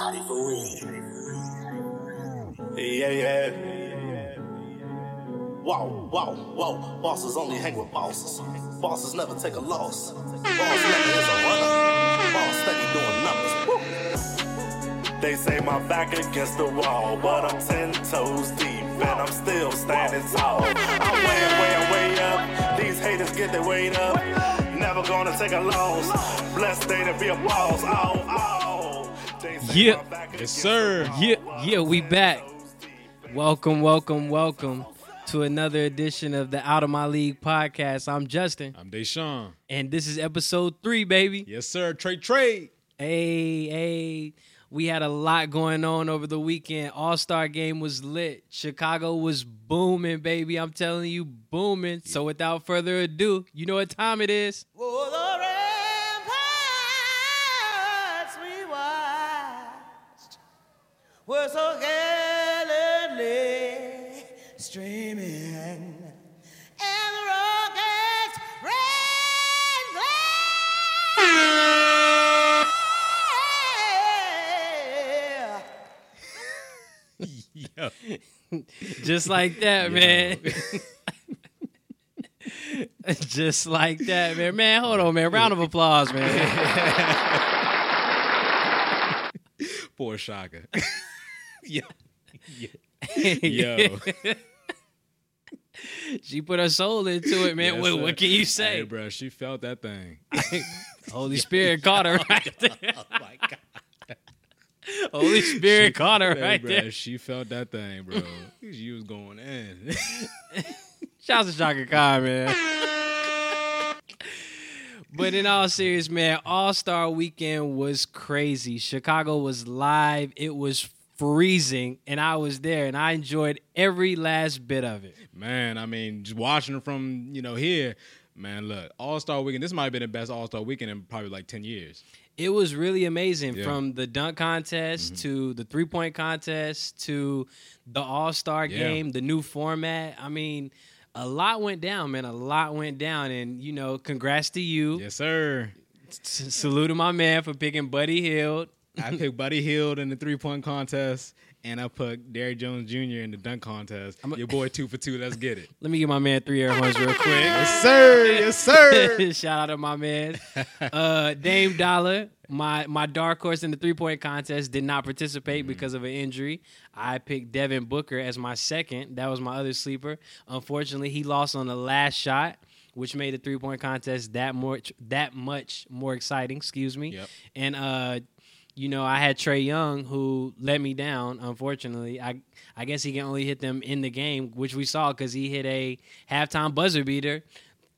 Scotty for real. Yeah, yeah. Whoa, whoa, whoa. Bosses only hang with bosses. Bosses never take a loss. Boss never is a runner. Boss steady doing numbers. Woo. They say my back against the wall, but I'm ten toes deep and I'm still standing tall. I'm way, way, way up. These haters get their weight up. Never gonna take a loss. Blessed day to be a boss. Oh, oh. They Yeah. Yes, sir. the Yeah, yeah, we back. toes deep and Welcome, welcome, welcome to another edition of the Out of My League podcast. I'm Justin, I'm Deshaun. and this is episode three, baby. Yes, sir. Trade trade. Hey, hey, we had a lot going on over the weekend. All Star game was lit. Chicago was booming, baby. I'm telling you, booming. So without further ado, you know what time it is. Oh, were so gallantly streaming, and the rockets ran glare. Yo. Just like that, man. Just like that, man. Man, hold on, man. Round of applause, man. Poor Chaka. Yo. Yo. she put her soul into it, man. Yes, what, what can you say? Hey, bro, she felt that thing. Holy Spirit caught her right oh, there. oh my god. Holy Spirit caught her Hey, right bro, there. she felt that thing, bro. She was going in. Shouts to Chaka Khan, man. But in all serious, man, All Star Weekend was crazy. Chicago was live. It was freezing, and I was there, and I enjoyed every last bit of it. man, I mean, just watching from, you know, here, man, look, All Star Weekend. This might have been the best All Star Weekend in probably like 10 years. It was really amazing Yeah. from the dunk contest mm-hmm. to the three point contest to the All Star Yeah. game, the new format. I mean, a lot went down, man. A lot went down, and you know, congrats to you. Yes, sir. Salute to my man for picking Buddy Hield. I picked Buddy Hield in the three point contest, and I put Derrick Jones Jr. in the dunk contest. I'm a- Your boy two for two. Let's get it. Let me give my man three air horns real quick. yes, sir. Yes, sir. Shout out to my man, uh, Dame Dollar. My my dark horse in the three point contest did not participate because of an injury. I picked Devin Booker as my second. That was my other sleeper. Unfortunately, he lost on the last shot, which made the three point contest that more that much more exciting. Excuse me. Yep. And uh, you know, I had Trae Young who let me down. Unfortunately, I I guess he can only hit them in the game, which we saw because he hit a halftime buzzer beater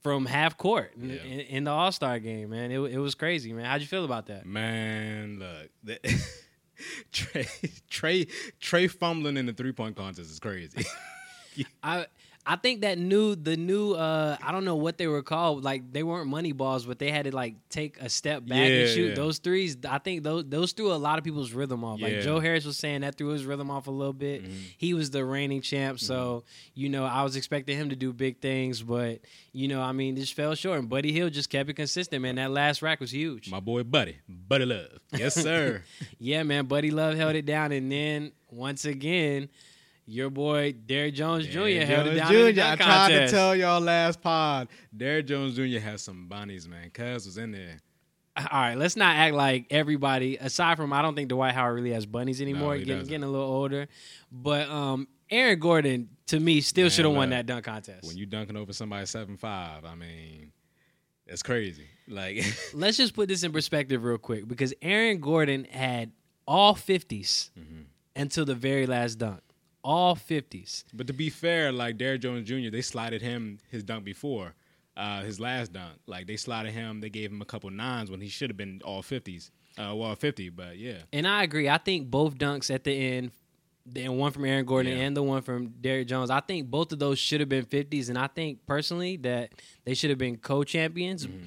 from half court in, Yeah. in, in the All Star game. Man, it it was crazy, man. How'd you feel about that? Man, look. that- Trae, Trae, Trae fumbling in the three point contest is crazy. I I think that new the new uh I don't know what they were called like they weren't money balls but they had to like take a step back and Yeah. shoot. those threes I think those those threw a lot of people's rhythm off. Like Joe Harris was saying that threw his rhythm off a little bit. He was the reigning champ so you know I was expecting him to do big things but you know I mean just fell short and Buddy Hield just kept it consistent man. That last rack was huge. My boy Buddy, Buddy Love. Yes, sir. yeah man Buddy Love held it down and then once again your boy Derrick Jones Jr. Derrick held it Jones down in the Jr. I tried to tell y'all last pod. Derrick Jones Jr. has some bunnies, man. Cuz was in there. All right, let's not act like everybody. Aside from, I don't think Dwight Howard really has bunnies anymore. he getting doesn't. getting a little older, but um, Aaron Gordon to me still should have won that dunk contest. When you dunking over somebody seven five, I mean, that's crazy. Like, let's just put this in perspective real quick because Aaron Gordon had all 50s Mm-hmm. until the very last dunk. All 50s. but to be fair, like Derrick Jones Jr., they slided him his dunk before, uh, his last dunk. Like they slided him, they gave him a couple nines when he should have been all fifties, uh, well fifty. But yeah, And I agree. I think both dunks at the end, the one from Aaron Gordon Yeah. and the one from Derrick Jones, I think both of those should have been 50s. And I think personally that they should have been co champions. Mm-hmm.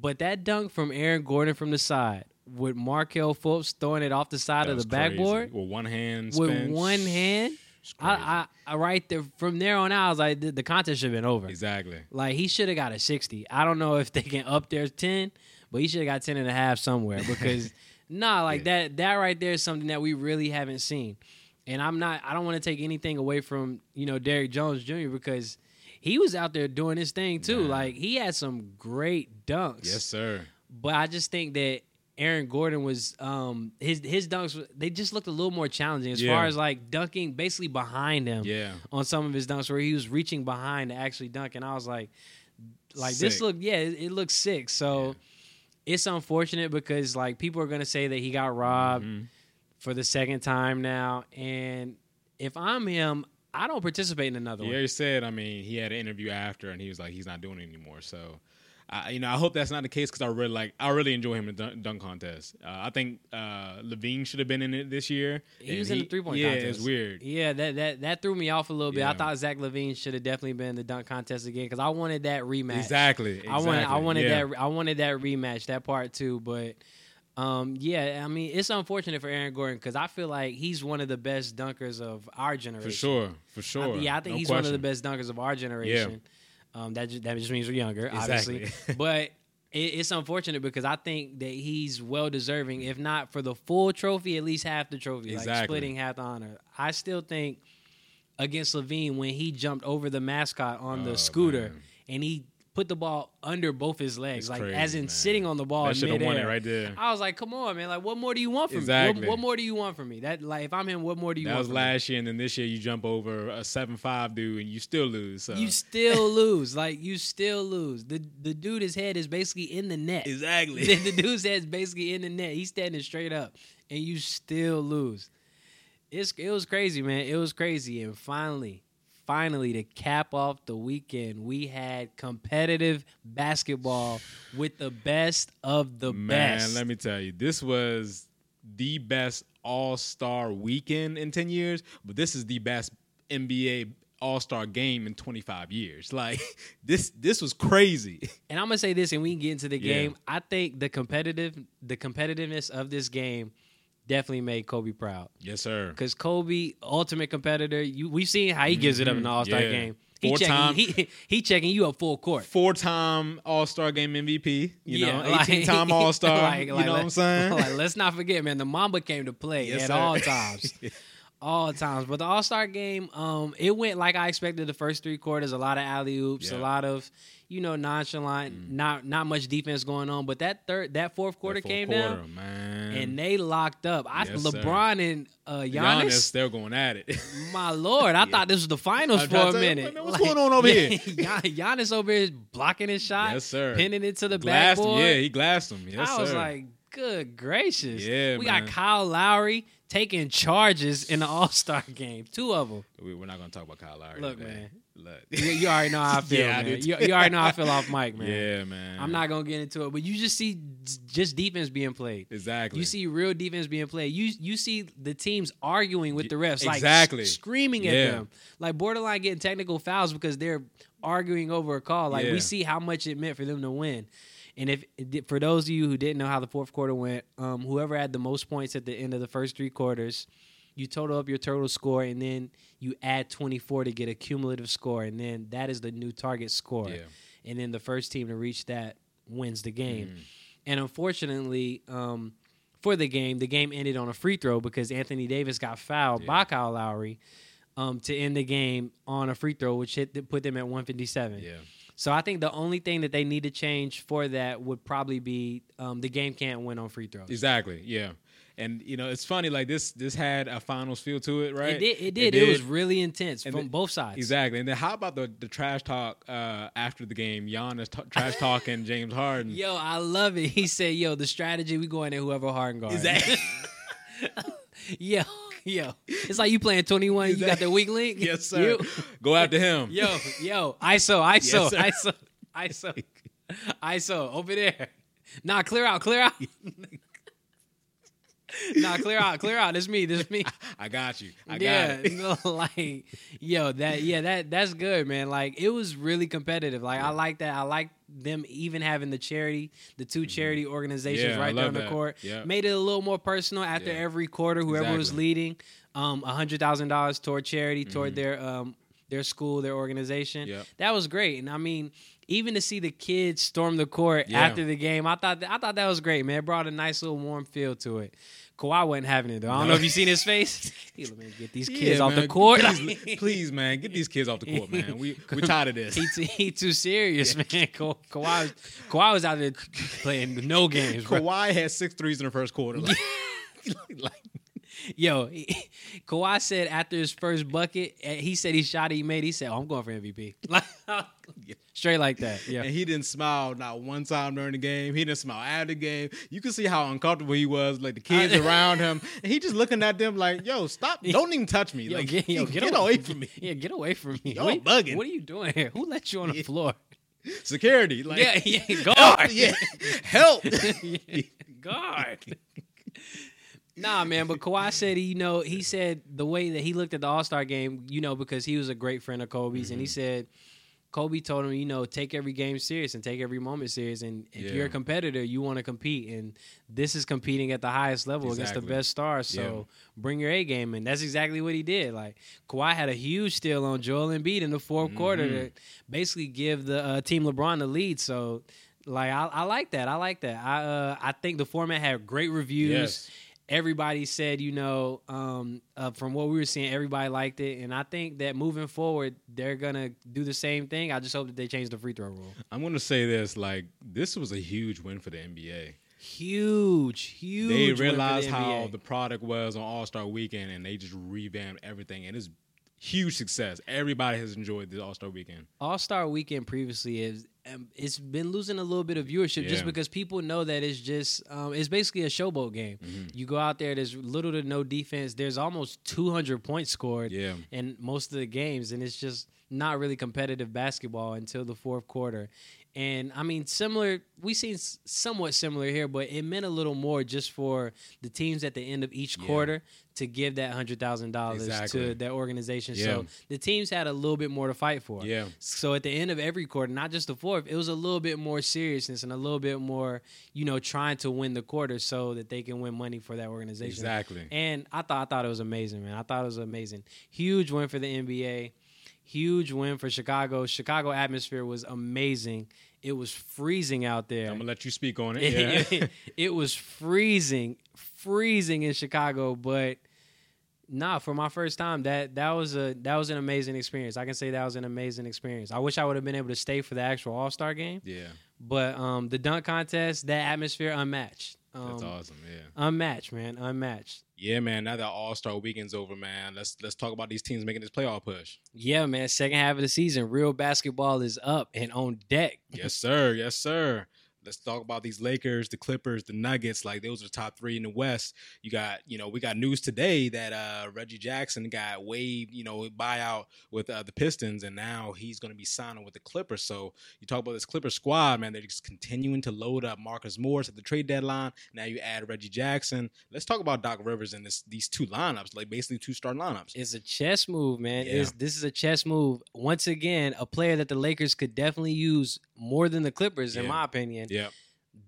But that dunk from Aaron Gordon from the side with Markelle Fultz throwing it off the side that of the crazy. backboard with one hand, with one hand. I, I, I right there from there on out, I was like, the, the contest should have been over. exactly. Like he should have got a 60. I don't know if they can up their 10, but he should have got 10 and a half somewhere because Nah, like Yeah. that that right there is something that we really haven't seen. And I'm not I don't want to take anything away from, you know, Derrick Jones Jr. because he was out there doing his thing too. Nah. Like he had some great dunks. Yes, sir. But I just think that Aaron Gordon was um his his dunks they just looked a little more challenging as Yeah. far as like dunking basically behind him Yeah. on some of his dunks where he was reaching behind to actually dunk and I was like like this look yeah it, it looks sick so it's unfortunate because like people are gonna say that he got robbed Mhm. for the second time now and if I'm him I don't participate in another He one already said. I mean, he had an interview after, and he was like, he's not doing it anymore. So, I, you know, I hope that's not the case because I really like, I really enjoy him in the dunk, contest. Uh, I think uh, LaVine should have been in it this year. he was in the three point yeah, contest. it's weird. Yeah, that that that threw me off a little bit. I thought Zach LaVine should have definitely been in the dunk contest again because I wanted that rematch. Exactly. I wanted I wanted Yeah. that I wanted that rematch, that part too. But um, yeah, I mean, it's unfortunate for Aaron Gordon because I feel like he's one of the best dunkers of our generation. for sure. For I- sure. yeah, I think No he's one of the best dunkers of our generation. Um, that just, that just means we're younger, obviously. But it, it's unfortunate because I think that he's well deserving, if not for the full trophy, at least half the trophy, like splitting half the honor. I still think against LaVine when he jumped over the mascot on the Oh, scooter man. and he put the ball under both his legs, It's like crazy, as in man. sitting on the ball. That should have won it right there. I was like, "Come on, man! Like, what more do you want from Exactly. me? What, what more do you want from me? That like, if I'm him, what more do you want? That want?" was from me? last year, and then this year you jump over a seven five dude, and you still lose. So You still lose. Like you still lose. The the dude his head is basically in the net. exactly. the, the dude's is basically in the net. He's standing straight up, and you still lose. It's it was crazy, man. It was crazy, and finally, finally, to cap off the weekend, we had competitive basketball with the best of the Man, best. Man, let me tell you, this was the best All Star weekend in ten years, but this is the best NBA All Star game in twenty five years. Like this, this was crazy. And I'm gonna say this, and we can get into the Yeah. game. I think the competitive, the competitiveness of this game, definitely made Kobe proud. Yes, sir. Because Kobe, ultimate competitor, you we've seen how he gives it up in the All Star Mm-hmm. Yeah. game. He Four checking, time- he, he checking you up full court. Four time All Star game MVP. You Yeah, know, like- eighteen time All Star. like- you like, know what I'm saying? Like, let's not forget, man, the Mamba came to play Yes, at sir. all times. all times. But the All Star game, um, it went like I expected the first three quarters, a lot of alley oops, a lot of, you know, nonchalant, not not much defense going on. But that third that fourth quarter Fourth came quarter, down man. and they locked up. I Yes, sir. LeBron and uh Giannis, Giannis, they're going at it. my lord, I thought this was the finals for a you, minute. man, what's going on over here? Gian- Giannis over here blocking his shot, Yes, sir. pinning it to the glassed him. backboard. Yeah, he glassed him. Yes, I was sir. like, good gracious. Yeah, we man. got Kyle Lowry taking charges in the All Star game, two of them. We- we're not going to talk about Kyle Lowry. Look, today. man. Look. You, you already know how I feel, Yeah, man. do You, you already know how I feel off mic, man. Yeah, man. I'm not gonna get into it, but you just see just defense being played. exactly. You see real defense being played. You you see the teams arguing with the refs, like Exactly. s- screaming at Yeah. them, like borderline getting technical fouls because they're arguing over a call. Like Yeah. we see how much it meant for them to win. And if for those of you who didn't know how the fourth quarter went, um, whoever had the most points at the end of the first three quarters, you total up your total score, and then you add 24 to get a cumulative score, and then that is the new target score. Yeah. And then the first team to reach that wins the game. Mm. And unfortunately, um, for the game, the game ended on a free throw because Anthony Davis got fouled by Kyle Lowry um, to end the game on a free throw, which hit put them at 157. Yeah. So I think the only thing that they need to change for that would probably be um, the game can't win on free throws. Exactly. Yeah. And you know, it's funny. Like this, this had a finals feel to it, right? It did. It did. It, was really intense And from then- both sides. Exactly. And then how about the the trash talk uh, after the game? Giannis t- trash talking James Harden. Yo, I love it. He said, "Yo, the strategy we going at whoever Harden guards." Exactly. yo, yo, it's like you playing twenty one. You got the weak link. yes, sir. You- Go after him. Yo, yo, ISO, ISO, sir. ISO, ISO, ISO, over there. Nah, clear out, clear out. nah, clear out, clear out. This me, this me. I got you. I yeah, got it. no, like, yo, that, yeah, that, that's good, man. Like, it was really competitive. Like, I like that. I like them even having the charity, the two charity organizations Mm-hmm. Yeah, right there on the that. court. Yeah. Made it a little more personal after Yeah. every quarter. Whoever was leading, um, a hundred thousand dollars toward charity, toward Mm-hmm. their um their school, their organization. Yep. That was great. And I mean, even to see the kids storm the court Yeah. after the game, I thought I thought that was great, man. It brought a nice little warm feel to it. Kawhi wasn't having it though. I don't No. know if you seen his face. He like, man, get these Yeah, kids off man. the court. Please, please, man, get these kids off the court, man. We we tired of this. he, too, he too serious, man. Ka- Kawhi, was- Kawhi was out there playing no games, bro. Kawhi had six threes in the first quarter. Like, like, Yo, he, Kawhi said after his first bucket, eh, he said he shot it, he made. He said, "Oh, I'm going for MVP." Like, straight like that. Yeah. And he didn't smile not one time during the game. He didn't smile after the game. You can see how uncomfortable he was. Like the kids around him, and he just looking at them like, "Yo, stop! Don't even touch me! Yo, like, get, yo, get, away from me, Yeah, get away from me. Y'all what, bugging. What are you doing here? Who let you on the floor? security!" Like, yeah, yeah, help, guard. yeah, help. Yeah, guard. Nah, man, but Kawhi said he, you know, he said the way that he looked at the All Star game, you know, because he was a great friend of Kobe's, Mm-hmm. and he said Kobe told him, you know, take every game serious and take every moment serious, and if Yeah. you're a competitor, you want to compete, and this is competing at the highest level against the best stars. So Yeah. bring your A game, and that's exactly what he did. Like Kawhi had a huge steal on Joel Embiid in the 4th quarter Mm-hmm. to basically give the uh, team LeBron the lead. So. Like I, I like that. I like that. I uh, I think the format had great reviews Yes. Everybody said, you know, um, uh, from what we were seeing, everybody liked it, and I think that moving forward, they're gonna do the same thing. I just hope that they change the free throw rule. I'm gonna say this: like, this was a huge win for the NBA. Huge, huge. they win for the realized how the product was on All Star Weekend, and they just revamped everything, and it's huge success. Everybody has enjoyed the All Star Weekend. All Star Weekend previously is um, it's been losing a little bit of viewership just because people know that it's just um, it's basically a showboat game. Mm-hmm. You go out there, there's little to no defense. There's almost 200 points scored Yeah. in most of the games, and it's just not really competitive basketball until the fourth quarter. And I mean, similar. We seen somewhat similar here, but it meant a little more just for the teams at the end of each Yeah. quarter to give that hundred thousand dollars Exactly. to that organization. Yeah. So the teams had a little bit more to fight for. Yeah. So at the end of every quarter, not just the fourth, it was a little bit more seriousness and a little bit more, you know, trying to win the quarter so that they can win money for that organization. Exactly. And I thought I thought it was amazing, man. I thought it was amazing. Huge win for the NBA. Huge win for Chicago. Chicago atmosphere was amazing. It was freezing out there. I'm gonna let you speak on it. it, Yeah. it was freezing, freezing in Chicago, but nah, for my first time, that that was a that was an amazing experience. I can say that was an amazing experience. I wish I would have been able to stay for the actual All Star game, yeah, but um, the dunk contest, that atmosphere, unmatched. Um, that's awesome. Yeah, Unmatched, man, unmatched. Yeah, man. Now that All Star Weekend's over, man, let's let's talk about these teams making this playoff push. Yeah, man. Second half of the season, real basketball is up and on deck. yes, sir. Yes, sir. Let's talk about these Lakers, the Clippers, the Nuggets. Like those are the top three in the West. You got, you know, we got news today that uh Reggie Jackson got waived, you know, buyout with uh, the Pistons, and now he's going to be signing with the Clippers. So you talk about this Clipper squad, man. They're just continuing to load up Marcus Morris at the trade deadline. Now you add Reggie Jackson. Let's talk about Doc Rivers and this these two lineups, like basically two star lineups. It's a chess move, man. Yeah. It's, this is a chess move. Once again, a player that the Lakers could definitely use more than the Clippers, in my opinion. Yeah,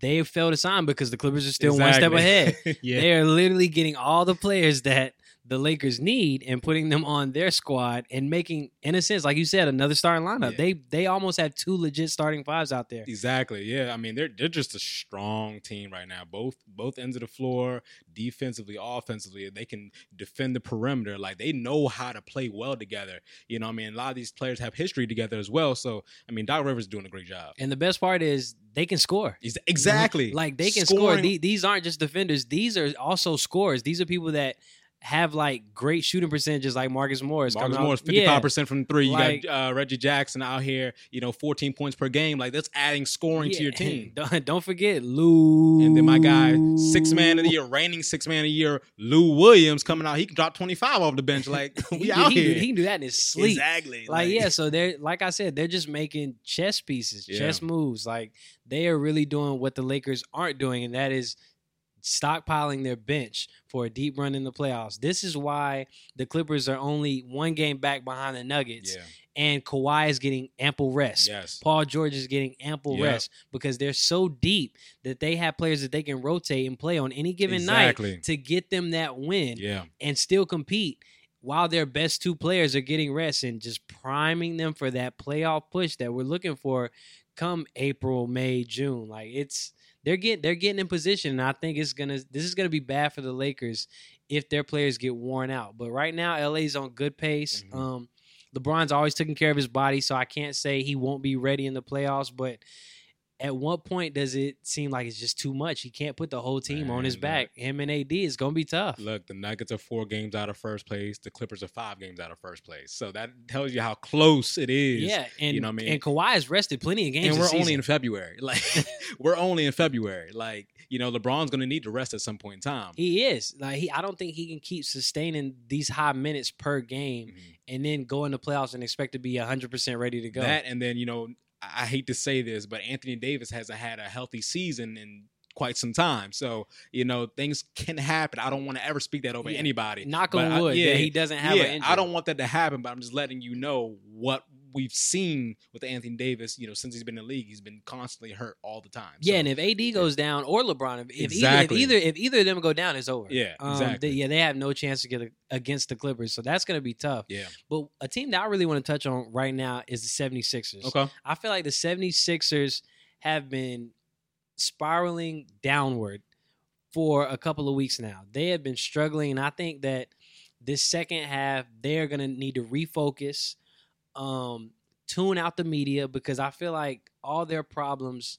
They failed to sign because the Clippers are still one step ahead. yeah, They are literally getting all the players that the Lakers need and putting them on their squad and making, in a sense, like you said, another starting lineup. Yeah. They they almost have two legit starting fives out there. Exactly. Yeah. I mean, they're they're just a strong team right now. Both both ends of the floor, defensively, offensively, they can defend the perimeter. Like they know how to play well together. You know, I mean, a lot of these players have history together as well. So, I mean, Doc Rivers is doing a great job. And the best part is they can score. Exactly Like they can score. Scoring- The- These aren't just defenders. These are also scorers. These are people that have like great shooting percentages, like Marcus Morris. Marcus Morris, fifty Yeah. five percent from three. You Like- got uh, Reggie Jackson out here, you know, fourteen points per game. Like that's adding scoring to your team. Don't, don't forget Lou. And then my guy, six man of the year, reigning six man of the year, Lou Williams coming out. He can drop twenty five off the bench. Like we can- out he here. He can do that in his sleep. Exactly. Like, yeah, so they're like I said, they're just making chess pieces, Yeah. chess moves. Like they are really doing what the Lakers aren't doing, and that is stockpiling their bench for a deep run in the playoffs. This is why the Clippers are only one game back behind the Nuggets, Yeah. and Kawhi is getting ample rest. Yes. Paul George is getting ample Yeah. rest because they're so deep that they have players that they can rotate and play on any given Exactly. night to get them that win Yeah. and still compete while their best two players are getting rest and just priming them for that playoff push that we're looking for come April, May, June. Like it's they're getting they're getting in position, and I think it's gonna this is gonna be bad for the Lakers if their players get worn out. But right now, LA's on good pace. Mhm. Um, LeBron's always taking care of his body, so I can't say he won't be ready in the playoffs. But at what point does it seem like it's just too much? He can't put the whole team on his Man, back. Him and AD is gonna be tough. Look, the Nuggets are four games out of first place. The Clippers are five games out of first place. So that tells you how close it is. yeah, and you know what I mean? and Kawhi has rested plenty of games. and we're only season. in February. Like we're only in February. Like you know, LeBron's going to need to rest at some point in time. He is like he. I don't think he can keep sustaining these high minutes per game Mhm. and then go in the playoffs and expect to be hundred percent ready to go. That and then you know, I I hate to say this, but Anthony Davis hasn't had a healthy season in quite some time. So you know, things can happen. I don't want to ever speak that over Yeah. anybody. Knock on I- wood yeah, that he doesn't have yeah, an injury. I don't want that to happen, but I'm just letting you know what we've seen with Anthony Davis. You know, since he's been in the league, he's been constantly hurt all the time. Yeah, So, and if AD goes down or LeBron, if, Exactly. either, if either if either of them go down, it's over. Yeah, Um, exactly. they- yeah, they have no chance to get a, against the Clippers, so that's going to be tough. yeah, But a team that I really want to touch on right now is the 76ers. okay, I feel like the 76ers have been spiraling downward for a couple of weeks now. They have been struggling, and I think that this second half they're gonna need to refocus, um, tune out the media because I feel like all their problems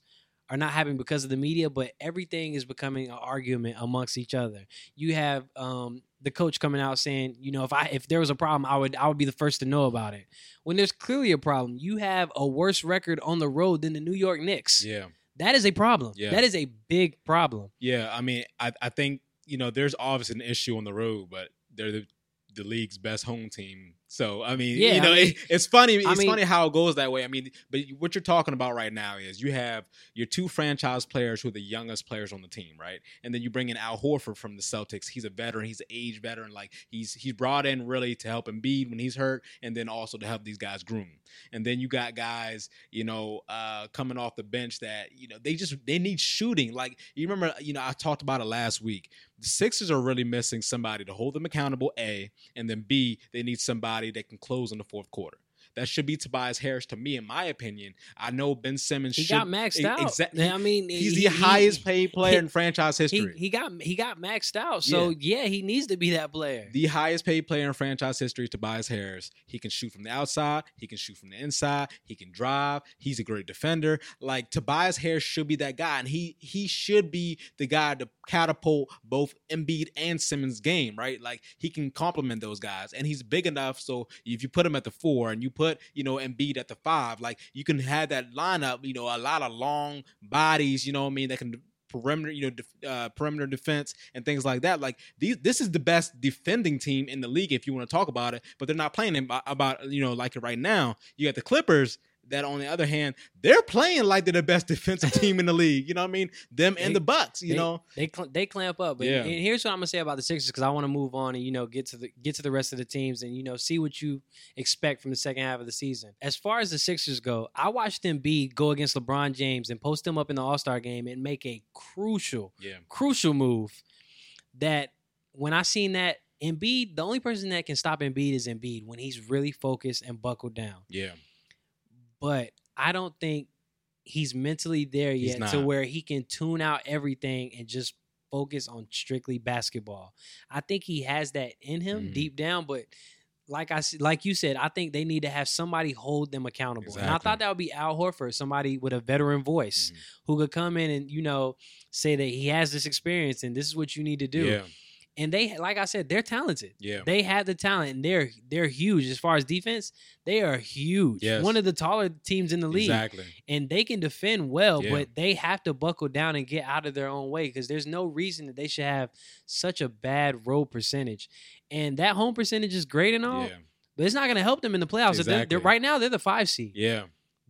are not happening because of the media, but everything is becoming an argument amongst each other. You have um, the coach coming out saying, you know, if I if there was a problem, I would I would be the first to know about it. When there's clearly a problem, you have a worse record on the road than the New York Knicks. yeah. That is a problem. Yeah. That is a big problem. Yeah, I mean, I, I think you know there's obviously an issue on the road, but they're the, the league's best home team. So I mean, Yeah, you know, I mean- it, it's funny. It's mean- funny how it goes that way. I mean, but what you're talking about right now is you have your two franchise players who are the youngest players on the team, right? And then you bring in Al Horford from the Celtics. He's a veteran. He's an age veteran. Like he's he's brought in really to help Embiid when he's hurt, and then also to help these guys groom. And then you got guys, you know, uh, coming off the bench that you know they just they need shooting. Like you remember, you know, I talked about it last week. The Sixers are really missing somebody to hold them accountable. A and then B, they need somebody that can close in the fourth quarter. That should be Tobias Harris, to me, in my opinion. I know Ben Simmons. He should, got maxed e- out. exa- I mean, he's he- the he- highest paid player in franchise history. he got he got maxed out. So yeah. he needs to be that player. the highest paid player in franchise history, Tobias Harris. He can shoot from the outside. He can shoot from the inside. He can drive. He's a great defender. Like Tobias Harris should be that guy, and he he should be the guy to catapult both Embiid and Simmons' game, right? Like he can complement those guys, and he's big enough. So if you put him at the four and you put you know Embiid at the five, like you can have that lineup. You know, a lot of long bodies. You know I mean? That can perimeter, you know, def- uh, perimeter defense and things like that. Like these, this is the best defending team in the league if you want to talk about it. But they're not playing about, about you know like it right now. You got the Clippers. That on the other hand, they're playing like they're the best defensive team in the league. You know what I mean? Them and the Bucks. You they, know, they cl- they clamp up. But Yeah. and here's what I'm gonna say about the Sixers because I want to move on and you know get to the get to the rest of the teams and you know see what you expect from the second half of the season. As far as the Sixers go, I watched them be go against LeBron James and post them up in the All Star game and make a crucial yeah, crucial move. That when I seen that Embiid, the only person that can stop Embiid is Embiid when he's really focused and buckled down. yeah, But I don't think he's mentally there He's yet to where he can tune out everything and just focus on strictly basketball. I think he has that in him Mhm. deep down, but like I like you said, I think they need to have somebody hold them accountable. And I thought that would be Al Horford, somebody with a veteran voice Mhm. who could come in and you know say that he has this experience and this is what you need to do. yeah, And they like I said, they're talented. yeah. They have the talent and they're they're huge as far as defense. They are huge. Yes. One of the taller teams in the league Exactly. and they can defend well, Yeah. but they have to buckle down and get out of their own way because there's no reason that they should have such a bad road percentage. And that home percentage is great and all, Yeah, but it's not going to help them in the playoffs. If They're, they're, Exactly. right now, they're the five seed. yeah.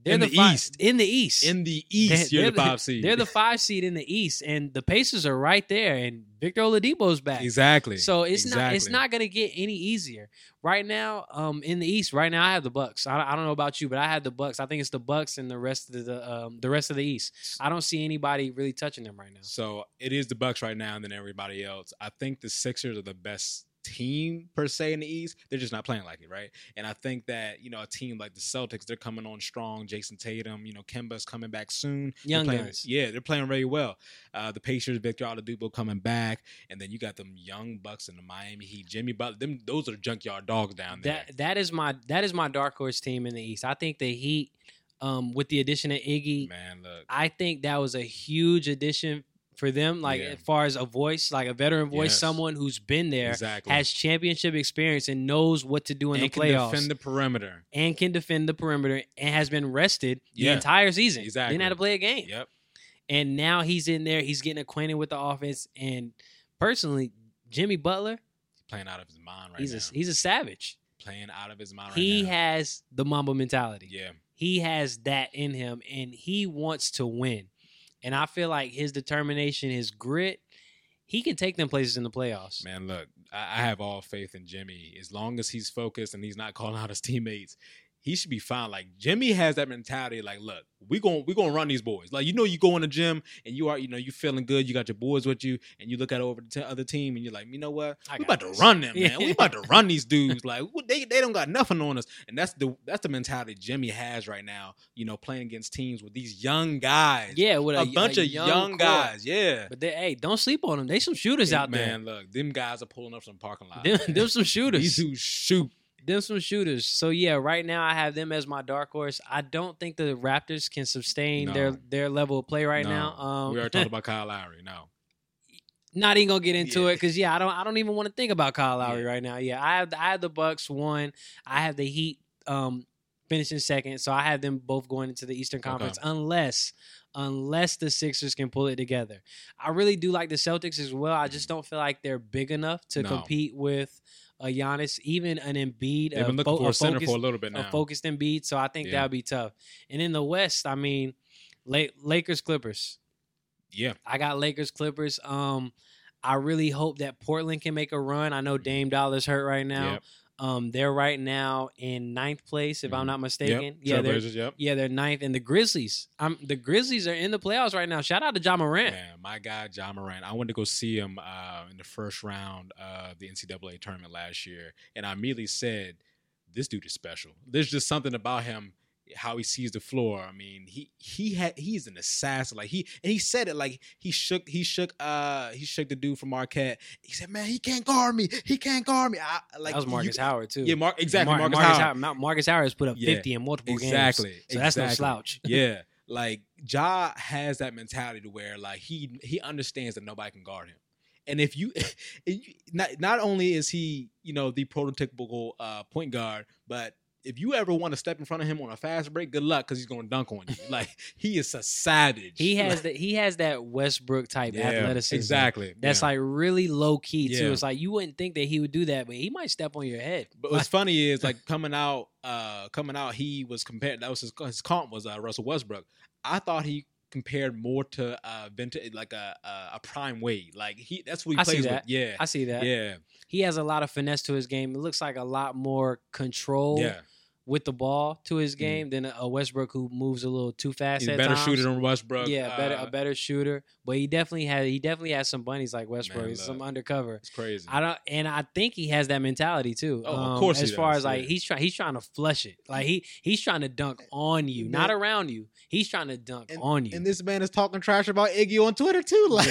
They're In the fi- East. In the East. In the East, you're they're the five seed. They're the five seed in the East, and the Pacers are right there, and Victor Oladipo's back. exactly. So it's not it's not gonna get any easier right now. Um, in the East right now, I have the Bucks. I, I don't know about you, but I have the Bucks. I think it's the Bucks and the rest of the um the rest of the East. I don't see anybody really touching them right now. So it is the Bucks right now, and then everybody else. I think the Sixers are the best team per se in the East, they're just not playing like it, right? And I think that you know a team like the Celtics, they're coming on strong. Jayson Tatum, you know, Kemba's coming back soon. They're Young playing, guys. yeah, they're playing very well. Uh, the Pacers, Victor Oladipo coming back, and then you got them young Bucks in the Miami Heat, Jimmy Butler. Them those are junkyard dogs down there. That that is my that is my dark horse team in the East. I think the Heat, um, with the addition of Iggy, Man, look, I think that was a huge addition for them. Like Yeah. as far as a voice, like a veteran voice, Yes. someone who's been there, exactly. has championship experience, and knows what to do in and the can playoffs, defend the perimeter. and can defend the perimeter, and has been rested the entire season. Exactly. Didn't have to play a game. Yep. And now he's in there. He's getting acquainted with the offense. And personally, Jimmy Butler, Playing out of his mind right he's now. a he's a savage. playing out of his mind right he now. has the Mamba mentality. yeah. He has that in him, and he wants to win. And I feel like his determination, his grit, he can take them places in the playoffs. Man, look, I, have all faith in Jimmy. As long as he's focused and he's not calling out his teammates, he should be fine. Like Jimmy has that mentality. Like, look, we going we gonna run these boys. Like, you know, you go in the gym and you are, you know, you feeling good. You got your boys with you, and you look at over the t- other team and you're like, you know what? I we about this. to run them, man. We about to run these dudes. Like, they they don't got nothing on us. And that's the that's the mentality Jimmy has right now. You know, playing against teams with these young guys. Yeah, with a, a, bunch a of young, core. guys. Yeah. But they, hey, don't sleep on them. They some shooters out there. man, look, them guys are pulling up some parking lot. Them, them some shooters. These dudes shoot. Them some shooters. So yeah, right now I have them as my dark horse. I don't think the Raptors can sustain No. their their level of play right No. now. Um, we already talked about Kyle Lowry. No. not even gonna get into Yeah. it because yeah, I don't I don't even want to think about Kyle Lowry Yeah. right now. Yeah, I have I have the Bucks one. I have the Heat um finishing second, so I have them both going into the Eastern Conference unless unless the Sixers can pull it together. I really do like the Celtics as well. I just don't feel like they're big enough to No. compete with a Giannis, even an Embiid. They've a been looking fo- for a a center focused- for a little bit a focused Embiid, so I think Yeah. that would be tough. And in the West, I mean, La- Lakers Clippers. Yeah. I got Lakers Clippers. Um, I really hope that Portland can make a run. I know Dame Dollar's hurt right now. Yep. Um, they're right now in ninth place, if I'm Mhm. not mistaken. Yep. Yeah, they're yep. yeah they're ninth, and the Grizzlies. Um, the Grizzlies are in the playoffs right now. Shout out to Ja Morant. My guy Ja Morant. I went to go see him uh, in the first round of the NCAA tournament last year, and I immediately said, "This dude is special." There's just something about him, how he sees the floor. I mean, he he had he's an assassin. Like he and he said it like he shook he shook uh he shook the dude from Marquette. He said, "Man, he can't guard me. He can't guard me." I, like that was you- Marcus Howard too. Yeah, Mark exactly. Mar- Marcus, Marcus, Howard. Howard. Marcus Howard has put up Yeah, 50 in multiple games. Exactly. So that's no slouch. yeah, like Ja has that mentality to where like he he understands that nobody can guard him. And if you, you- not not only is he you know the prototypical uh, point guard, but if you ever want to step in front of him on a fast break, good luck because he's going to dunk on you. like he is a savage. He has Like, that. He has that Westbrook type yeah, athleticism. Exactly. That's yeah. like really low key too. Yeah. It's like you wouldn't think that he would do that, but he might step on your head. But what's funny is like coming out, uh, coming out, he was compared. That was his his comp was uh, Russell Westbrook. I thought he compared more to uh, vintage, like a a, prime Wade. Like he, that's what he I see plays that. with. Yeah, I see that. yeah, He has a lot of finesse to his game. It looks like a lot more control yeah. With the ball to his game than a Westbrook who moves a little too fast. He's a at better times. shooter than Westbrook. yeah, better Uh, a better shooter. But he definitely had he definitely has some bunnies like Westbrook. Man, He's some undercover. It's crazy. I don't, and I think he has that mentality too. Oh, of Um, course he As far does, as like yeah. he's trying, he's trying to flush it. Like he he's trying to dunk on you, not around you. He's trying to dunk and, on you. and this man is talking trash about Iggy on Twitter too. Like,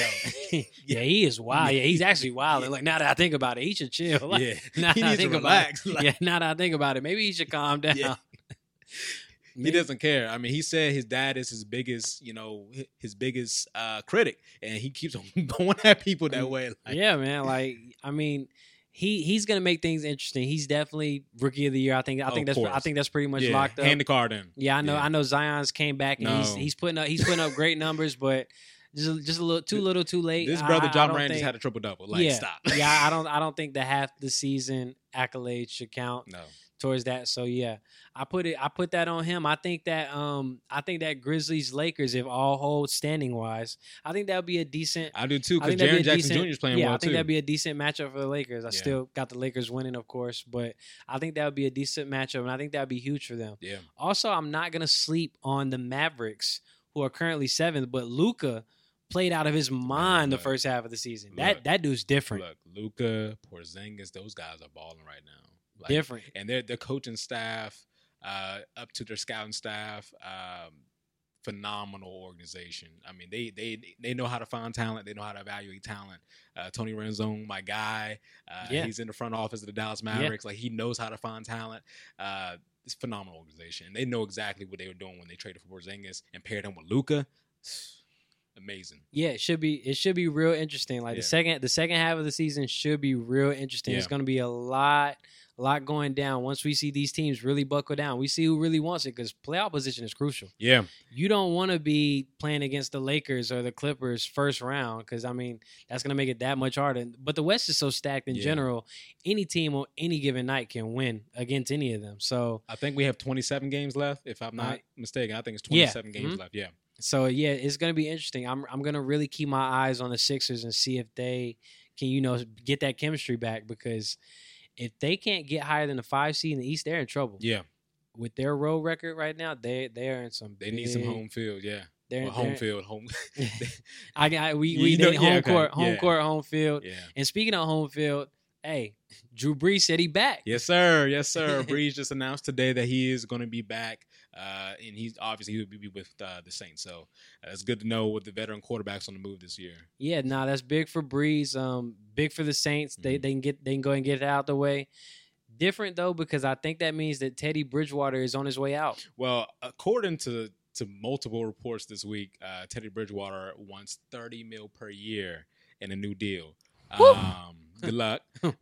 yeah. yeah, he is wild. Yeah, he's actually wild. And like now that I think about it, he should chill. Like, yeah, now he that I needs to think about relax. it, Like, yeah, now that I think about it, maybe he should calm down. Yeah. he doesn't care. I mean, he said his dad is his biggest, you know, his biggest uh, critic, and he keeps on going at people that way. Like, yeah, man. Like, I mean, he he's gonna make things interesting. He's definitely rookie of the year. I think. I think that's. I think that's pretty much yeah, locked up. hand the card in. yeah, I know. yeah. I know. Zion's came back and he's No. he's putting up he's putting up great numbers, but just just a little too little, too late. This brother Ja Morant just had a triple double. Like, yeah, stop. yeah, I don't. I don't think the half the season accolades should count no. Towards that. So yeah, I put it. I put that on him. I think that um I think that Grizzlies Lakers, if all hold standing wise, I think that would be a decent. I do too because that'd Jaren Jackson decent- Jr. is playing yeah, well I think too. that'd be a decent matchup for the Lakers. I Yeah. still got the Lakers winning, of course, but I think that would be a decent matchup, and I think that would be huge for them. yeah, Also, I'm not gonna sleep on the Mavericks, who are currently seventh, but Luka played out of his mind the first half of the season. look, that that dude's different. Look, Luka, Porzingis, those guys are balling right now. Like, different. and their their coaching staff, uh, up to their scouting staff, um, phenomenal organization. I mean, they they they know how to find talent. They know how to evaluate talent. Uh, Tony Ronzone, my guy, uh, Yeah. he's in the front office of the Dallas Mavericks. Like he knows how to find talent. Uh, it's phenomenal organization. And they know exactly what they were doing when they traded for Porzingis and paired him with Luka. Amazing. Yeah, it should be it should be real interesting. Like Yeah. the second the second half of the season should be real interesting. It's going to be a lot a lot going down once we see these teams really buckle down. We see who really wants it cuz playoff position is crucial. Yeah. You don't want to be playing against the Lakers or the Clippers first round cuz I mean, that's going to make it that much harder. But the West is so stacked in Yeah. general. Any team on any given night can win against any of them. So I think we have 27 games left, if I'm not mistaken. I think it's Yeah. 27 games Mhm. left. Yeah. So yeah, it's gonna be interesting. I'm I'm gonna really keep my eyes on the Sixers and see if they can you know get that chemistry back because if they can't get higher than the five seed in the East, they're in trouble. Yeah. With their road record right now, they they are in some. They need some home field. Yeah. They're, Well, home they're- field. Home. I got we we know- need yeah, home okay, court, home yeah. court, home field. yeah. And speaking of home field, hey, Drew Brees said he back. Yes, sir. Yes, sir. Brees just announced today that he is going to be back, uh, and he's obviously he will be with uh, the Saints. So uh, it's good to know with the veteran quarterbacks on the move this year. Yeah, nah, that's big for Brees. Um, big for the Saints. They Mhm. they can get they can go and get it out the way. Different though because I think that means that Teddy Bridgewater is on his way out. Well, according to to multiple reports this week, uh, Teddy Bridgewater wants thirty mil per year in a new deal. Woo. Um, good luck.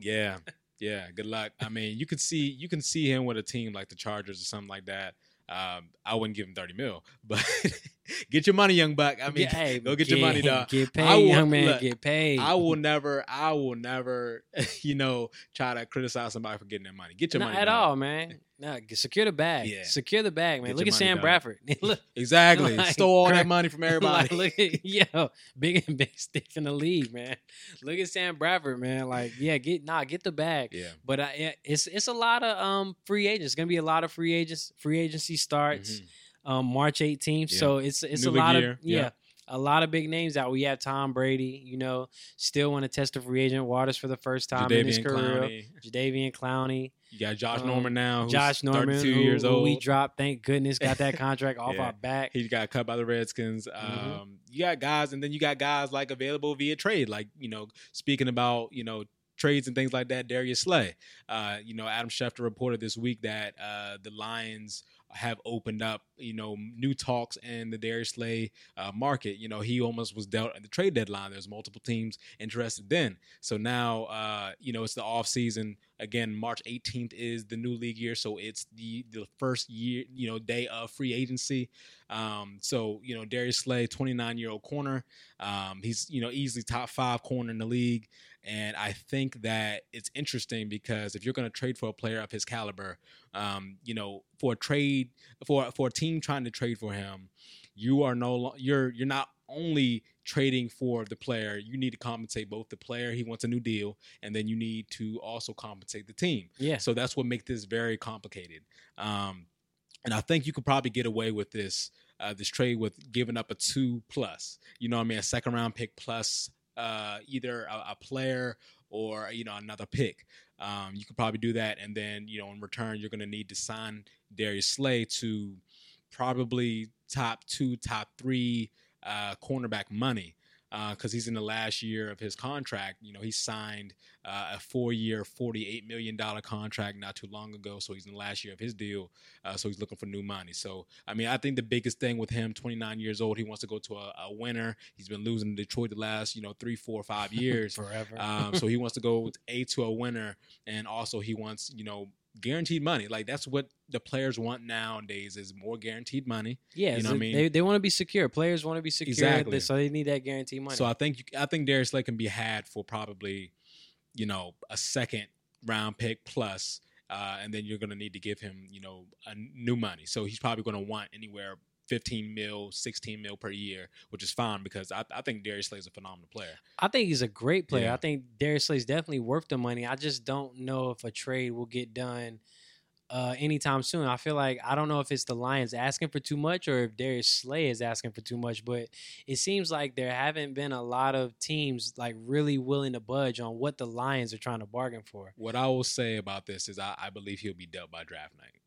Yeah, yeah. Good luck. I mean, you can see you can see him with a team like the Chargers or something like that. Um, I wouldn't give him thirty mil, but get your money, young buck. I mean, Yeah, hey, go get your money, dog. Get I paid, will- young man. look, get paid. I will never, I will never, you know, try to criticize somebody for getting their money. Get your Not money at dog. all, man. No, secure the bag. Yeah. Secure the bag, man. Get look at Sam dog. Bradford. look, Exactly. Like, Stole all that money from everybody. like, look at yo, big and big stick in the league, man. Look at Sam Bradford, man. Like, yeah, get nah, get the bag. yeah. But I, it's it's a lot of um free agents. It's gonna be a lot of free agents. Free agency starts Mhm. Um March 18th. Yeah. So it's it's New a lot year, of yeah, yeah. a lot of big names out. We have Tom Brady. You know, still want to test the free agent waters for the first time in his Jadeveon career. Clowney. Jadeveon Clowney, You got Josh Um, Norman now. Josh Norman, 32 years who old. we dropped. Thank goodness, got that contract off Yeah. our back. He got cut by the Redskins. Mhm. Um, you got guys, and then you got guys like available via trade. Like you know, speaking about you know trades and things like that. Darius Slay. Uh, you know, Adam Schefter reported this week that uh, the Lions have opened up, you know, new talks in the Darius Slay uh, market. You know, he almost was dealt at the trade deadline. There's multiple teams interested then. So now, uh, you know, it's the off season. Again, March 18th is the new league year, so it's the the first year, you know, day of free agency. Um, so you know, Darius Slay, 29 year old corner. Um, he's you know easily top five corner in the league, and I think that it's interesting because if you're going to trade for a player of his caliber, um, you know, for a trade for for a team trying to trade for him, you are no you're you're not only trading for the player, you need to compensate both the player he wants a new deal, and then you need to also compensate the team. Yeah, So that's what makes this very complicated. Um, and I think you could probably get away with this uh, this trade with giving up a two plus. You know, what I mean, a second round pick plus uh, either a, a player or you know another pick. Um, you could probably do that, and then you know in return you're going to need to sign Darius Slay to probably top two, top three uh, cornerback money because he's in the last year of his contract. You know, he signed uh, a four-year, forty-eight million dollar contract not too long ago. So he's in the last year of his deal. Uh, so he's looking for new money. So I mean, I think the biggest thing with him, twenty-nine years old, he wants to go to a, a winner. He's been losing to Detroit the last, you know, three, four, five years. forever. um, so he wants to go a to a winner, and also he wants, you know. Guaranteed money, like that's what the players want nowadays is more guaranteed money. yeah, you know what I mean? They, they want to be secure. Players want to be secure, Exactly. so they need that guarantee money. So I think you, I think Darius Slay can be had for probably, you know, a second round pick plus, uh, and then you're going to need to give him, you know, a new money. So he's probably going to want anywhere 15 mil, 16 mil per year, which is fine because I, I think Darius Slay is a phenomenal player. I think he's a great player. Yeah. I think Darius Slay's definitely worth the money. I just don't know if a trade will get done uh, anytime soon. I feel like I don't know if it's the Lions asking for too much or if Darius Slay is asking for too much, but it seems like there haven't been a lot of teams like really willing to budge on what the Lions are trying to bargain for. What I will say about this is I, I believe he'll be dealt by draft night.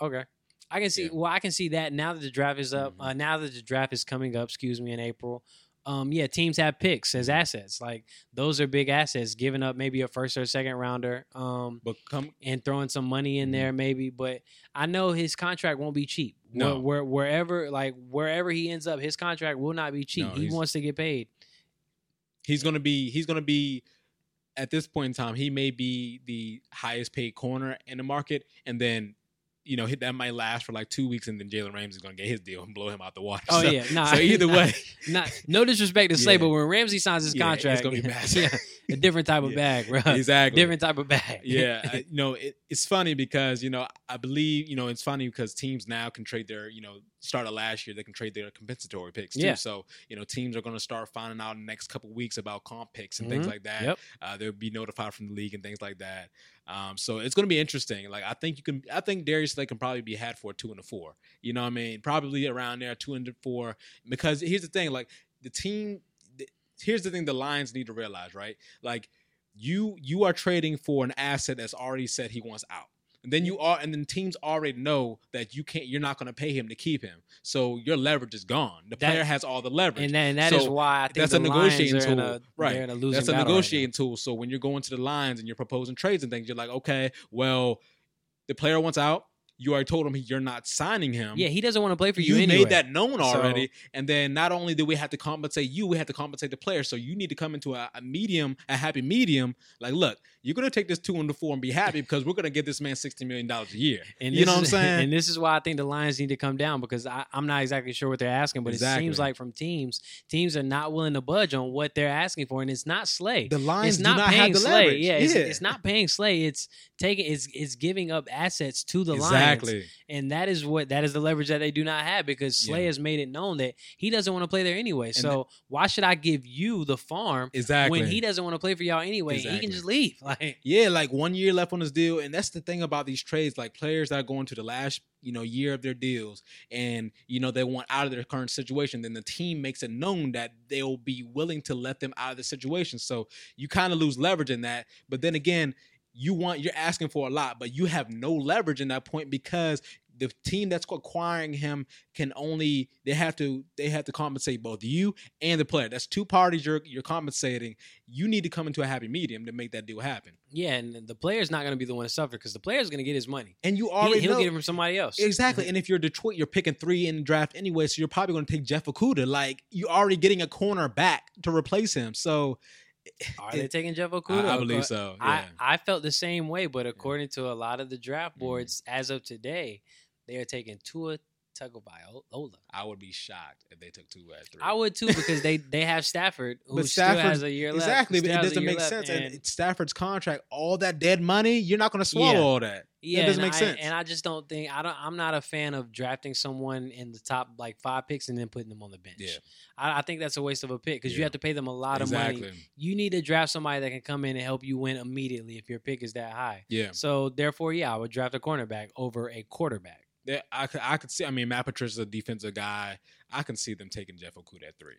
Okay. I can see. Yeah. Well, I can see that now that the draft is up. Mhm. Uh, now that the draft is coming up, excuse me, in April. Um, yeah, teams have picks as assets. Like those are big assets. Giving up maybe a first or second rounder. Um, But come and throwing some money in Mhm. there maybe. But I know his contract won't be cheap. No. Where, where, wherever like wherever he ends up, his contract will not be cheap. No, he wants to get paid. he's gonna be he's gonna be at this point in time he may be the highest paid corner in the market and then you know that might last for like two weeks and then Jalen Ramsey's gonna get his deal and blow him out the water. Oh So- yeah, nah, so either nah, way, not no disrespect to Slay, Yeah. but when Ramsey signs his Yeah, it's gonna be massive. yeah, a different type of bag, bro. exactly Different type of bag. yeah, I, you know, it, it's funny because you know I believe you know it's funny because teams now can trade their you know started last year they can trade their compensatory picks too. Yeah. So you know teams are going to start finding out in the next couple weeks about comp picks and things Mhm. like that. Yep. Uh, they'll be notified from the league and things like that. Um, so it's going to be interesting. Like I think you can, I think Darius Slay can probably be had for a two and a four. You know what I mean? Probably around there, two and a four. Because here's the thing, like the team. The, here's the thing: the Lions need to realize, right? Like you, you are trading for an asset that's already said he wants out. And then you are, and then teams already know that you can't. You're not going to pay him to keep him. So your leverage is gone. The player has all the leverage. And, that, and that is So why I think that's a negotiating Lions are in tool, a, right. A That's a battle right negotiating tool. So when you're going to the lines and you're proposing trades and things, you're like, okay, well, the player wants out. You already told him you're not signing him. Yeah, he doesn't want to play for you. you anyway. made that known So- already. and then not only do we have to compensate you, we have to compensate the player. So you need to come into a, a medium, a happy medium. Like, look, you're gonna take this two and the four and be happy because we're gonna give this man sixty million dollars a year. And you know what I'm saying? And this is why I think the Lions need to come down because I, I'm not exactly sure what they're asking, but it seems like from teams, teams are not willing to budge on what they're asking for, and it's not Slay. the Lions it's not, not paying Slay. leverage. Yeah, it's, it's not paying Slay. It's taking it's it's giving up assets to the Lions, exactly. and that is what that is the leverage that they do not have because Slay Yeah. has made it known that he doesn't want to play there anyway. So why should I give you the farm Exactly. when he doesn't want to play for y'all anyway? He can just leave. Like Yeah, like one year left on his deal, and that's the thing about these trades. Like players that are going to the last, you know, year of their deals, and you know they want out of their current situation. Then the team makes it known that they'll be willing to let them out of the situation. So you kind of lose leverage in that. But then again, you want you're asking for a lot, but you have no leverage in that point because the team that's acquiring him can only they have to they have to compensate both you and the player. That's two parties you're you're compensating. You need to come into a happy medium to make that deal happen. yeah, and the player's not going to be the one to suffer because the player's going to get his money. And you He, already he'll know get it from somebody else. exactly. And if you're Detroit, you're picking three in the draft anyway, so you're probably going to take Jeff Okudah. Like you're already getting a corner back to replace him. So Are they taking Jeff I, Okudah? I believe so. I, Yeah. I felt the same way, but according to a lot of the draft Mhm. boards as of today, they are taking Tua Tagovailoa. I would be shocked if they took Tua at three. I would too because they they have Stafford who But still has a year left. exactly, but it doesn't make sense. And, and- Stafford's contract, all that dead money, you're not going to swallow Yeah. all that. Yeah, that doesn't make I, sense. And I just don't think I don't. I'm not a fan of drafting someone in the top like five picks and then putting them on the bench. Yeah. I, I think that's a waste of a pick because you have to pay them a lot of money. You need to draft somebody that can come in and help you win immediately if your pick is that high. Yeah. So therefore, yeah, I would draft a cornerback over a quarterback. I could, I could see. I mean, Matt Patricia's a defensive guy. I can see them taking Jeff Okudah at three.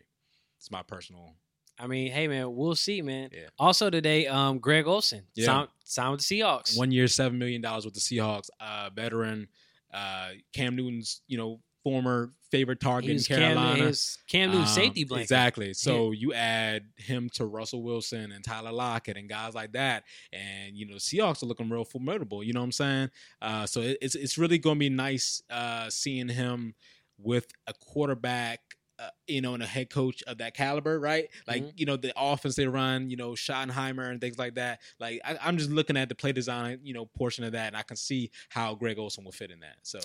It's my personal. I mean, hey man, we'll see, man. Yeah. Also today, um, Greg Olsen Yeah. signed, signed with the Seahawks. One year, seven million dollars with the Seahawks. Uh, veteran, uh, Cam Newton's, you know, former favorite target in Cam, Carolina. Cam Newton Um, safety blanket. Exactly. So you add him to Russell Wilson and Tyler Lockett and guys like that, and you know the Seahawks are looking real formidable. You know what I'm saying? Uh, so it, it's it's really going to be nice uh, seeing him with a quarterback. Uh, you know, and a head coach of that caliber, right? Like, Mhm. you know, the offense they run, you know, Schottenheimer and things like that. Like, I, I'm just looking at the play design, you know, portion of that, and I can see how Greg Olsen will fit in that. So,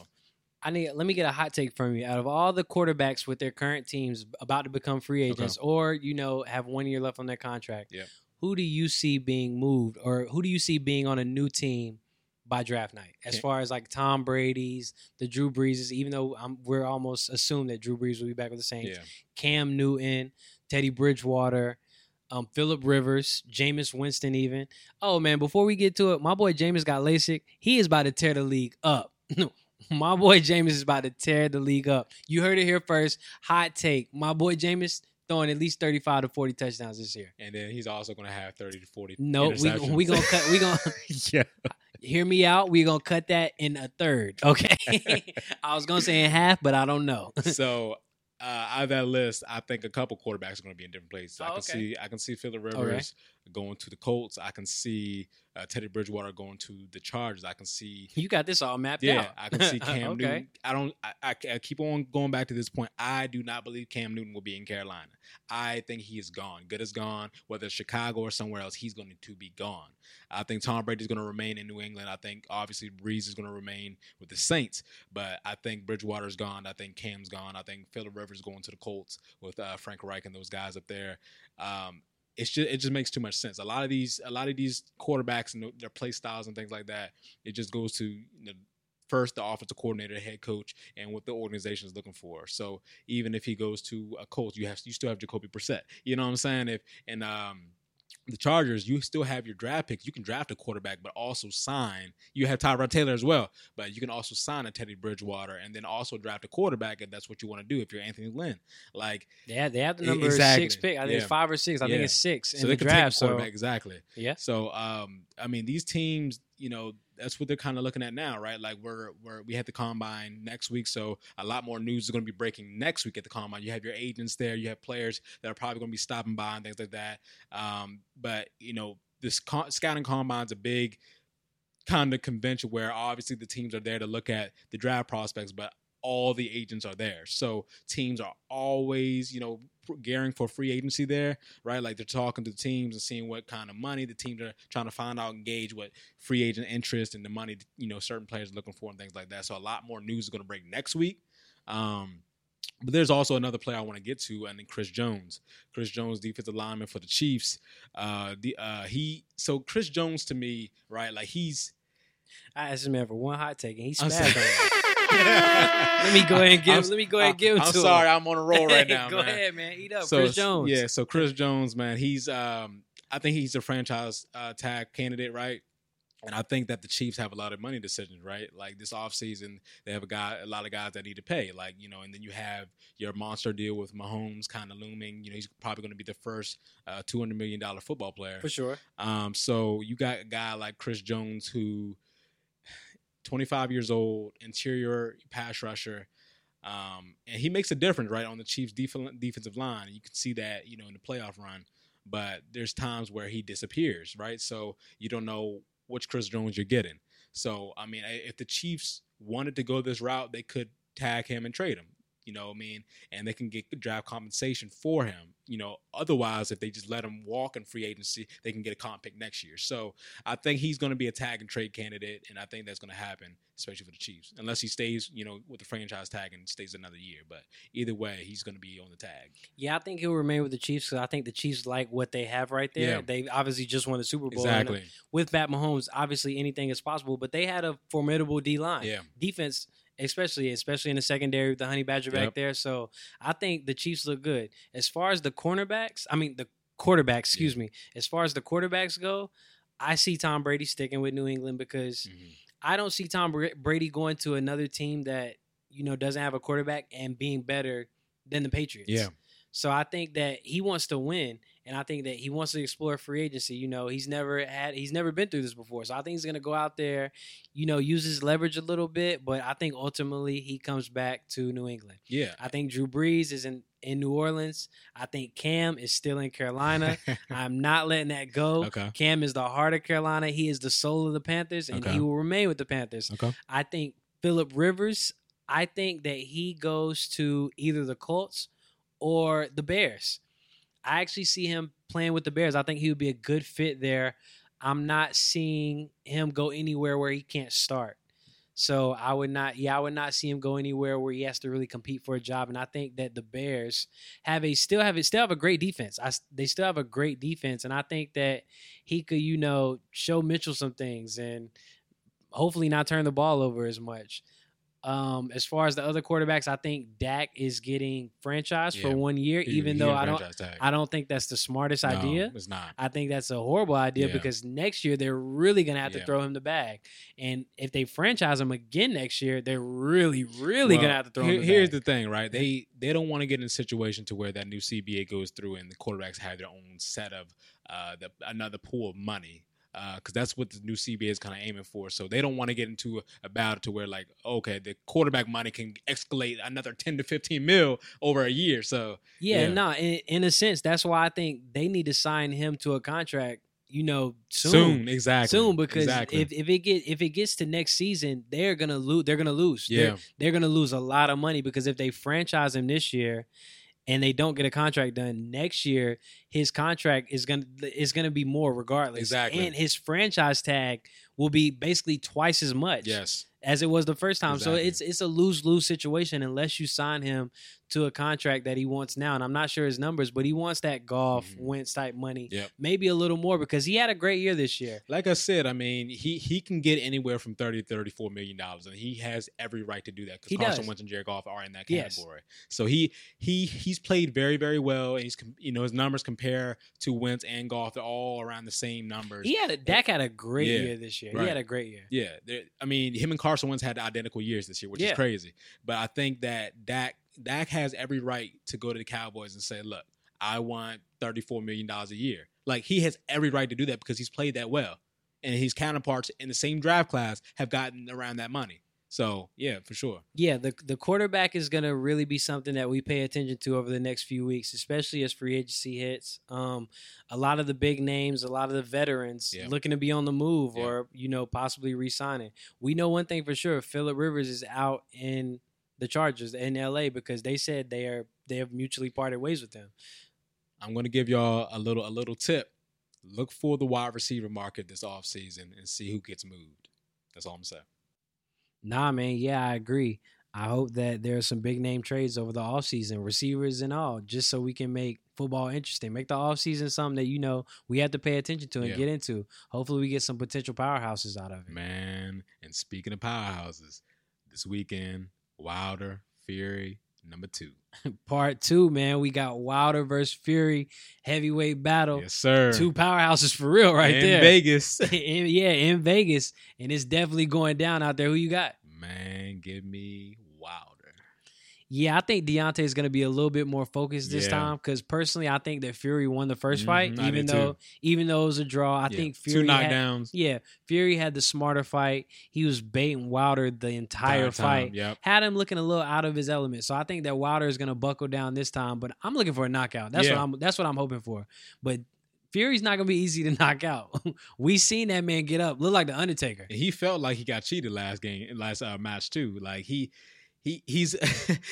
I need. Let me get a hot take from you. Out of all the quarterbacks with their current teams about to become free agents, or you know have one year left on their contract, Yeah. who do you see being moved, or who do you see being on a new team by draft night? As Okay. far as like Tom Brady's, the Drew Breeses, even though I'm, we're almost assumed that Drew Brees will be back with the Saints. yeah. Cam Newton, Teddy Bridgewater, um, Philip Rivers, Jameis Winston, even. Oh man, before we get to it, my boy Jameis got LASIK. He is about to tear the league up. my boy Jameis is about to tear the league up. You heard it here first. Hot take. My boy Jameis throwing at least 35 to 40 touchdowns this year. And then he's also going to have 30 to 40 No, we we gonna cut. We gonna yeah. hear me out. We gonna cut that in a third. Okay. I was gonna say in half, but I don't know. so uh, out of that list, I think a couple quarterbacks are going to be in different places. I Oh, can okay. see I can see Philip Rivers going to the Colts. I can see uh, Teddy Bridgewater going to the Chargers. I can see You got this all mapped yeah, out. I can see Cam okay. Newton. I don't. I, I, I keep on going back to this point. I do not believe Cam Newton will be in Carolina. I think he is gone. Good is gone. Whether it's Chicago or somewhere else, he's going to be gone. I think Tom Brady is going to remain in New England. I think obviously Brees is going to remain with the Saints. But I think Bridgewater's gone. I think Cam's gone. I think Philip Rivers going to the Colts with uh, Frank Reich and those guys up there. Um, it's just it just makes too much sense. A lot of these a lot of these quarterbacks and their play styles and things like that. It just goes to know, first the offensive coordinator, the head coach, and what the organization is looking for. So even if he goes to a coach, you have you still have Jacoby Brissett. You know what I'm saying? If and um the Chargers, you still have your draft picks. You can draft a quarterback, but also sign. You have Tyrod Taylor as well, but you can also sign a Teddy Bridgewater and then also draft a quarterback if that's what you want to do. If you're Anthony Lynn, like They have, they have the number exactly. six pick. I think Yeah. it's five or six. I think it's six so in they the can draft. take a So exactly. yeah, So, um, I mean, these teams, you know, that's what they're kind of looking at now, right? Like we're we're we had the combine next week, so a lot more news is going to be breaking next week at the combine. You have your agents there, you have players that are probably going to be stopping by and things like that. Um, but you know, this con- scouting combine's a big kind of convention where obviously the teams are there to look at the draft prospects, but all the agents are there. So teams are always, you know, gearing for free agency there, right? Like they're talking to the teams and seeing what kind of money the teams are trying to find out and gauge what free agent interest and the money, you know, certain players are looking for and things like that. So a lot more news is going to break next week. Um, but there's also another player I want to get to, and then Chris Jones. Chris Jones, defensive lineman for the Chiefs. Uh, the uh, he so Chris Jones to me, right? Like he's I asked him for one hot take, and he sorry. on. Let me go ahead and give. I'm- let me go ahead and give it I'm to sorry, him. I'm on a roll right now. go man. ahead, man. Eat up, So Chris Jones. Yeah, so Chris Jones, man, he's um I think he's a franchise uh, tag candidate, right? And I think that the Chiefs have a lot of money decisions, right? Like this offseason, they have a guy, a lot of guys that need to pay, like you know, and then you have your monster deal with Mahomes kind of looming. You know, he's probably going to be the first uh, two hundred million dollar football player. for sure. Um, so you got a guy like Chris Jones who 25 years old, interior pass rusher. Um, and he makes a difference, right, on the Chiefs' def- defensive line. You can see that, you know, in the playoff run. But there's times where he disappears, right? So you don't know which Chris Jones you're getting. So I mean, if the Chiefs wanted to go this route, they could tag him and trade him. You know what I mean? And they can get draft compensation for him. You know, otherwise, if they just let him walk in free agency, they can get a comp pick next year. So I think he's going to be a tag and trade candidate, and I think that's going to happen, especially for the Chiefs, unless he stays, you know, with the franchise tag and stays another year. But either way, he's going to be on the tag. Yeah, I think he'll remain with the Chiefs because I think the Chiefs like what they have right there. Yeah. They obviously just won the Super Bowl. Exactly. With Pat Mahomes, obviously anything is possible, but they had a formidable D line. Yeah. Defense, especially especially in the secondary with the Honey Badger back Yep. there. So I think the Chiefs look good. As far as the cornerbacks, I mean the quarterbacks, excuse me. As far as the quarterbacks go, I see Tom Brady sticking with New England because Mhm. I don't see Tom Brady going to another team that you know doesn't have a quarterback and being better than the Patriots. Yeah. So I think that he wants to win, and I think that he wants to explore free agency. You know, he's never had, he's never been through this before, so I think he's gonna go out there, you know, use his leverage a little bit. But I think ultimately he comes back to New England. Yeah. I think Drew Brees is in in New Orleans. I think Cam is still in Carolina. I'm not letting that go. Okay. Cam is the heart of Carolina. He is the soul of the Panthers, and Okay. he will remain with the Panthers. Okay. I think Philip Rivers. I think that he goes to either the Colts or the Bears. I actually see him playing with the Bears. I think he would be a good fit there. I'm not seeing him go anywhere where he can't start. So I would not, yeah, I would not see him go anywhere where he has to really compete for a job. And I think that the Bears have a still have a still have a great defense. I, they still have a great defense, and I think that he could, you know, show Mitchell some things and hopefully not turn the ball over as much. Um, as far as the other quarterbacks, I think Dak is getting franchised for one year, He- even he though I don't franchise tag. I don't think that's the smartest No, idea. It's not. I think that's a horrible idea Yeah. because next year they're really gonna have to Yeah. throw him the bag, and if they franchise him again next year, they're really, really gonna have to throw here- him the Here's bag. the thing, right? They they don't want to get in a situation to where that new CBA goes through and the quarterbacks have their own set of uh, the, another pool of money. Uh, because that's what the new CBA is kind of aiming for. So they don't want to get into a, a battle to where like, okay, the quarterback money can escalate another ten to fifteen mil over a year. So yeah, yeah. no, in, in a sense, that's why I think they need to sign him to a contract. You know, soon. soon, exactly, Soon, because exactly. if, if it get if it gets to next season, they're gonna lose. They're gonna lose. They're- yeah, they're gonna lose a lot of money because if they franchise him this year and they don't get a contract done next year, his contract is gonna is gonna be more regardless. Exactly. And his franchise tag will be basically twice as much yes, as it was the first time. So it's it's a lose lose situation unless you sign him to a contract that he wants now. And I'm not sure his numbers, but he wants that Goff Mhm. Wentz type money, Yep. maybe a little more because he had a great year this year. like I said, I mean, he he can get anywhere from 30 to 34 million dollars, and he has every right to do that because Carson does. Wentz and Jared Goff are in that Yes. category. So he he he's played very very well, and he's you know his numbers compare to Wentz and Goff. They're all around the same numbers. He had a Dak had a great Yeah, year this year. He right. had a great year. Yeah, I mean, him and Carson Wentz had identical years this year, which Yeah. is crazy. But I think that Dak Dak has every right to go to the Cowboys and say, "Look, I want thirty four million dollars a year." Like he has every right to do that because he's played that well, and his counterparts in the same draft class have gotten around that money. So yeah, for sure. Yeah, the the quarterback is gonna really be something that we pay attention to over the next few weeks, especially as free agency hits. Um, a lot of the big names, a lot of the veterans Yeah. looking to be on the move Yeah. or you know possibly re-signing. We know one thing for sure: Philip Rivers is out in the Chargers in L.A. because they said they are they have mutually parted ways with him. I'm going to give y'all a little a little tip. Look for the wide receiver market this offseason and see who gets moved. That's all I'm saying. Nah, man. Yeah, I agree. I hope that there are some big name trades over the offseason, receivers and all, just so we can make football interesting. Make the offseason something that, you know, we have to pay attention to and Yeah. get into. Hopefully we get some potential powerhouses out of it. Man, and speaking of powerhouses, this weekend, Wilder, Fury, number two. Part two, man. We got Wilder versus Fury heavyweight battle. Yes, sir. Two powerhouses for real right in there. Vegas. In- yeah, in Vegas. And it's definitely going down out there. Who you got? Man, give me. Yeah, I think Deontay is going to be a little bit more focused this Yeah. time because personally, I think that Fury won the 1st fight, Mhm, I even though too. even though it was a draw. I Yeah. think two Fury had, knockdowns. yeah, Fury had the smarter fight. He was baiting Wilder the entire time, fight. Yep. Had him looking a little out of his element, so I think that Wilder is going to buckle down this time. But I'm looking for a knockout. That's Yeah. what I'm. That's what I'm hoping for. But Fury's not going to be easy to knock out. we seen that man get up, look like the Undertaker. He felt like he got cheated last game, last uh, match too. Like he, he, he's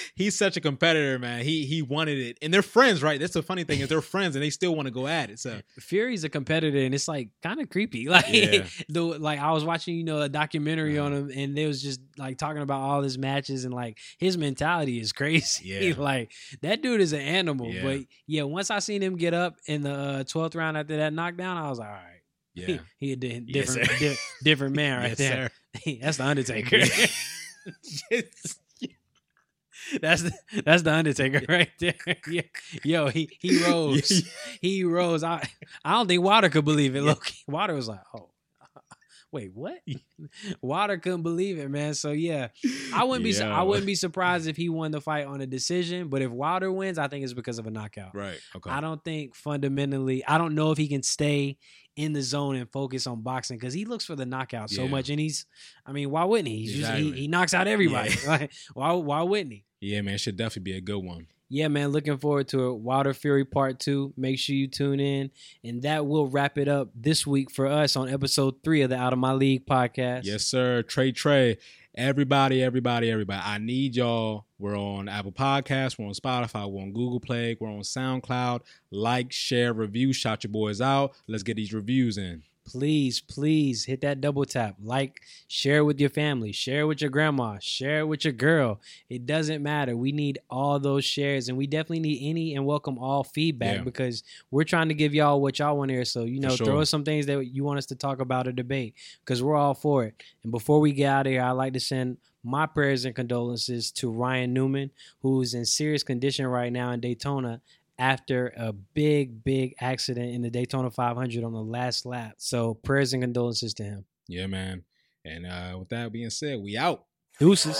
he's such a competitor, man. He he wanted it, and they're friends, right? That's the funny thing is they're friends, and they still want to go at it. So Fury's a competitor, and it's like kind of creepy. Like Yeah. the like I was watching, you know, a documentary Uh-huh. on him, and they was just like talking about all his matches, and like his mentality is crazy. Yeah. like that dude is an animal. Yeah. But yeah, once I seen him get up in the uh, twelfth round after that knockdown, I was like, all right, yeah, he, he a di- different sir. di- different man right yes, there. That's the Undertaker. Yes. That's the, that's the Undertaker right there. Yeah. Yo, he he rose. he rose. I I don't think Water could believe it. Look, Water was like, oh, wait, what? Water couldn't believe it, man. So yeah, I wouldn't be I wouldn't be surprised if he won the fight on a decision. But if Wilder wins, I think it's because of a knockout. Right. Okay. I don't think fundamentally. I don't know if he can stay in the zone and focus on boxing because he looks for the knockout so Yeah. much, and he's. I mean, why wouldn't he? He's just, he, he knocks out everybody. Yeah. Like, why why wouldn't he? Yeah, man, it should definitely be a good one. yeah, man, looking forward to it. Wilder Fury Part 2. Make sure you tune in. And that will wrap it up this week for us on episode three of the Out of My League podcast. Yes, sir. Trey Trey. Everybody, everybody, everybody. I need y'all. We're on Apple Podcasts. We're on Spotify. We're on Google Play. We're on SoundCloud. Like, share, review. Shout your boys out. Let's get these reviews in. Please, please hit that double tap. Like, share with your family, share with your grandma, share with your girl. It doesn't matter. We need all those shares, and we definitely need any and welcome all feedback Yeah. because we're trying to give y'all what y'all want to hear. So, you know, sure. throw us some things that you want us to talk about or debate because we're all for it. And before we get out of here, I'd like to send My prayers and condolences to Ryan Newman, who's in serious condition right now in Daytona after a big, big accident in the Daytona 500 on the last lap. So prayers and condolences to him. Yeah, man. And uh, with that being said, we out. Deuces.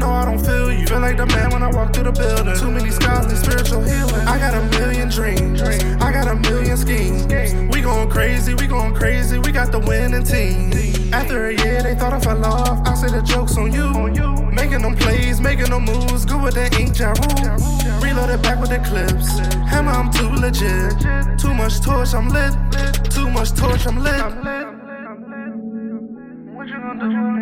no, I don't feel you. Feel like the man when I walk through the building. Too many scars need spiritual healing. I got a million dreams. I got a million schemes. We going crazy, we going crazy. We got the winning team. After a year, they thought I fell off. I say the joke's on you. Making them plays, making them moves. Good with that ink, ja rule. Reloaded back with the clips. Hammer, I'm too legit. Too much torch, I'm lit. Too much torch, I'm lit. What you gonna do?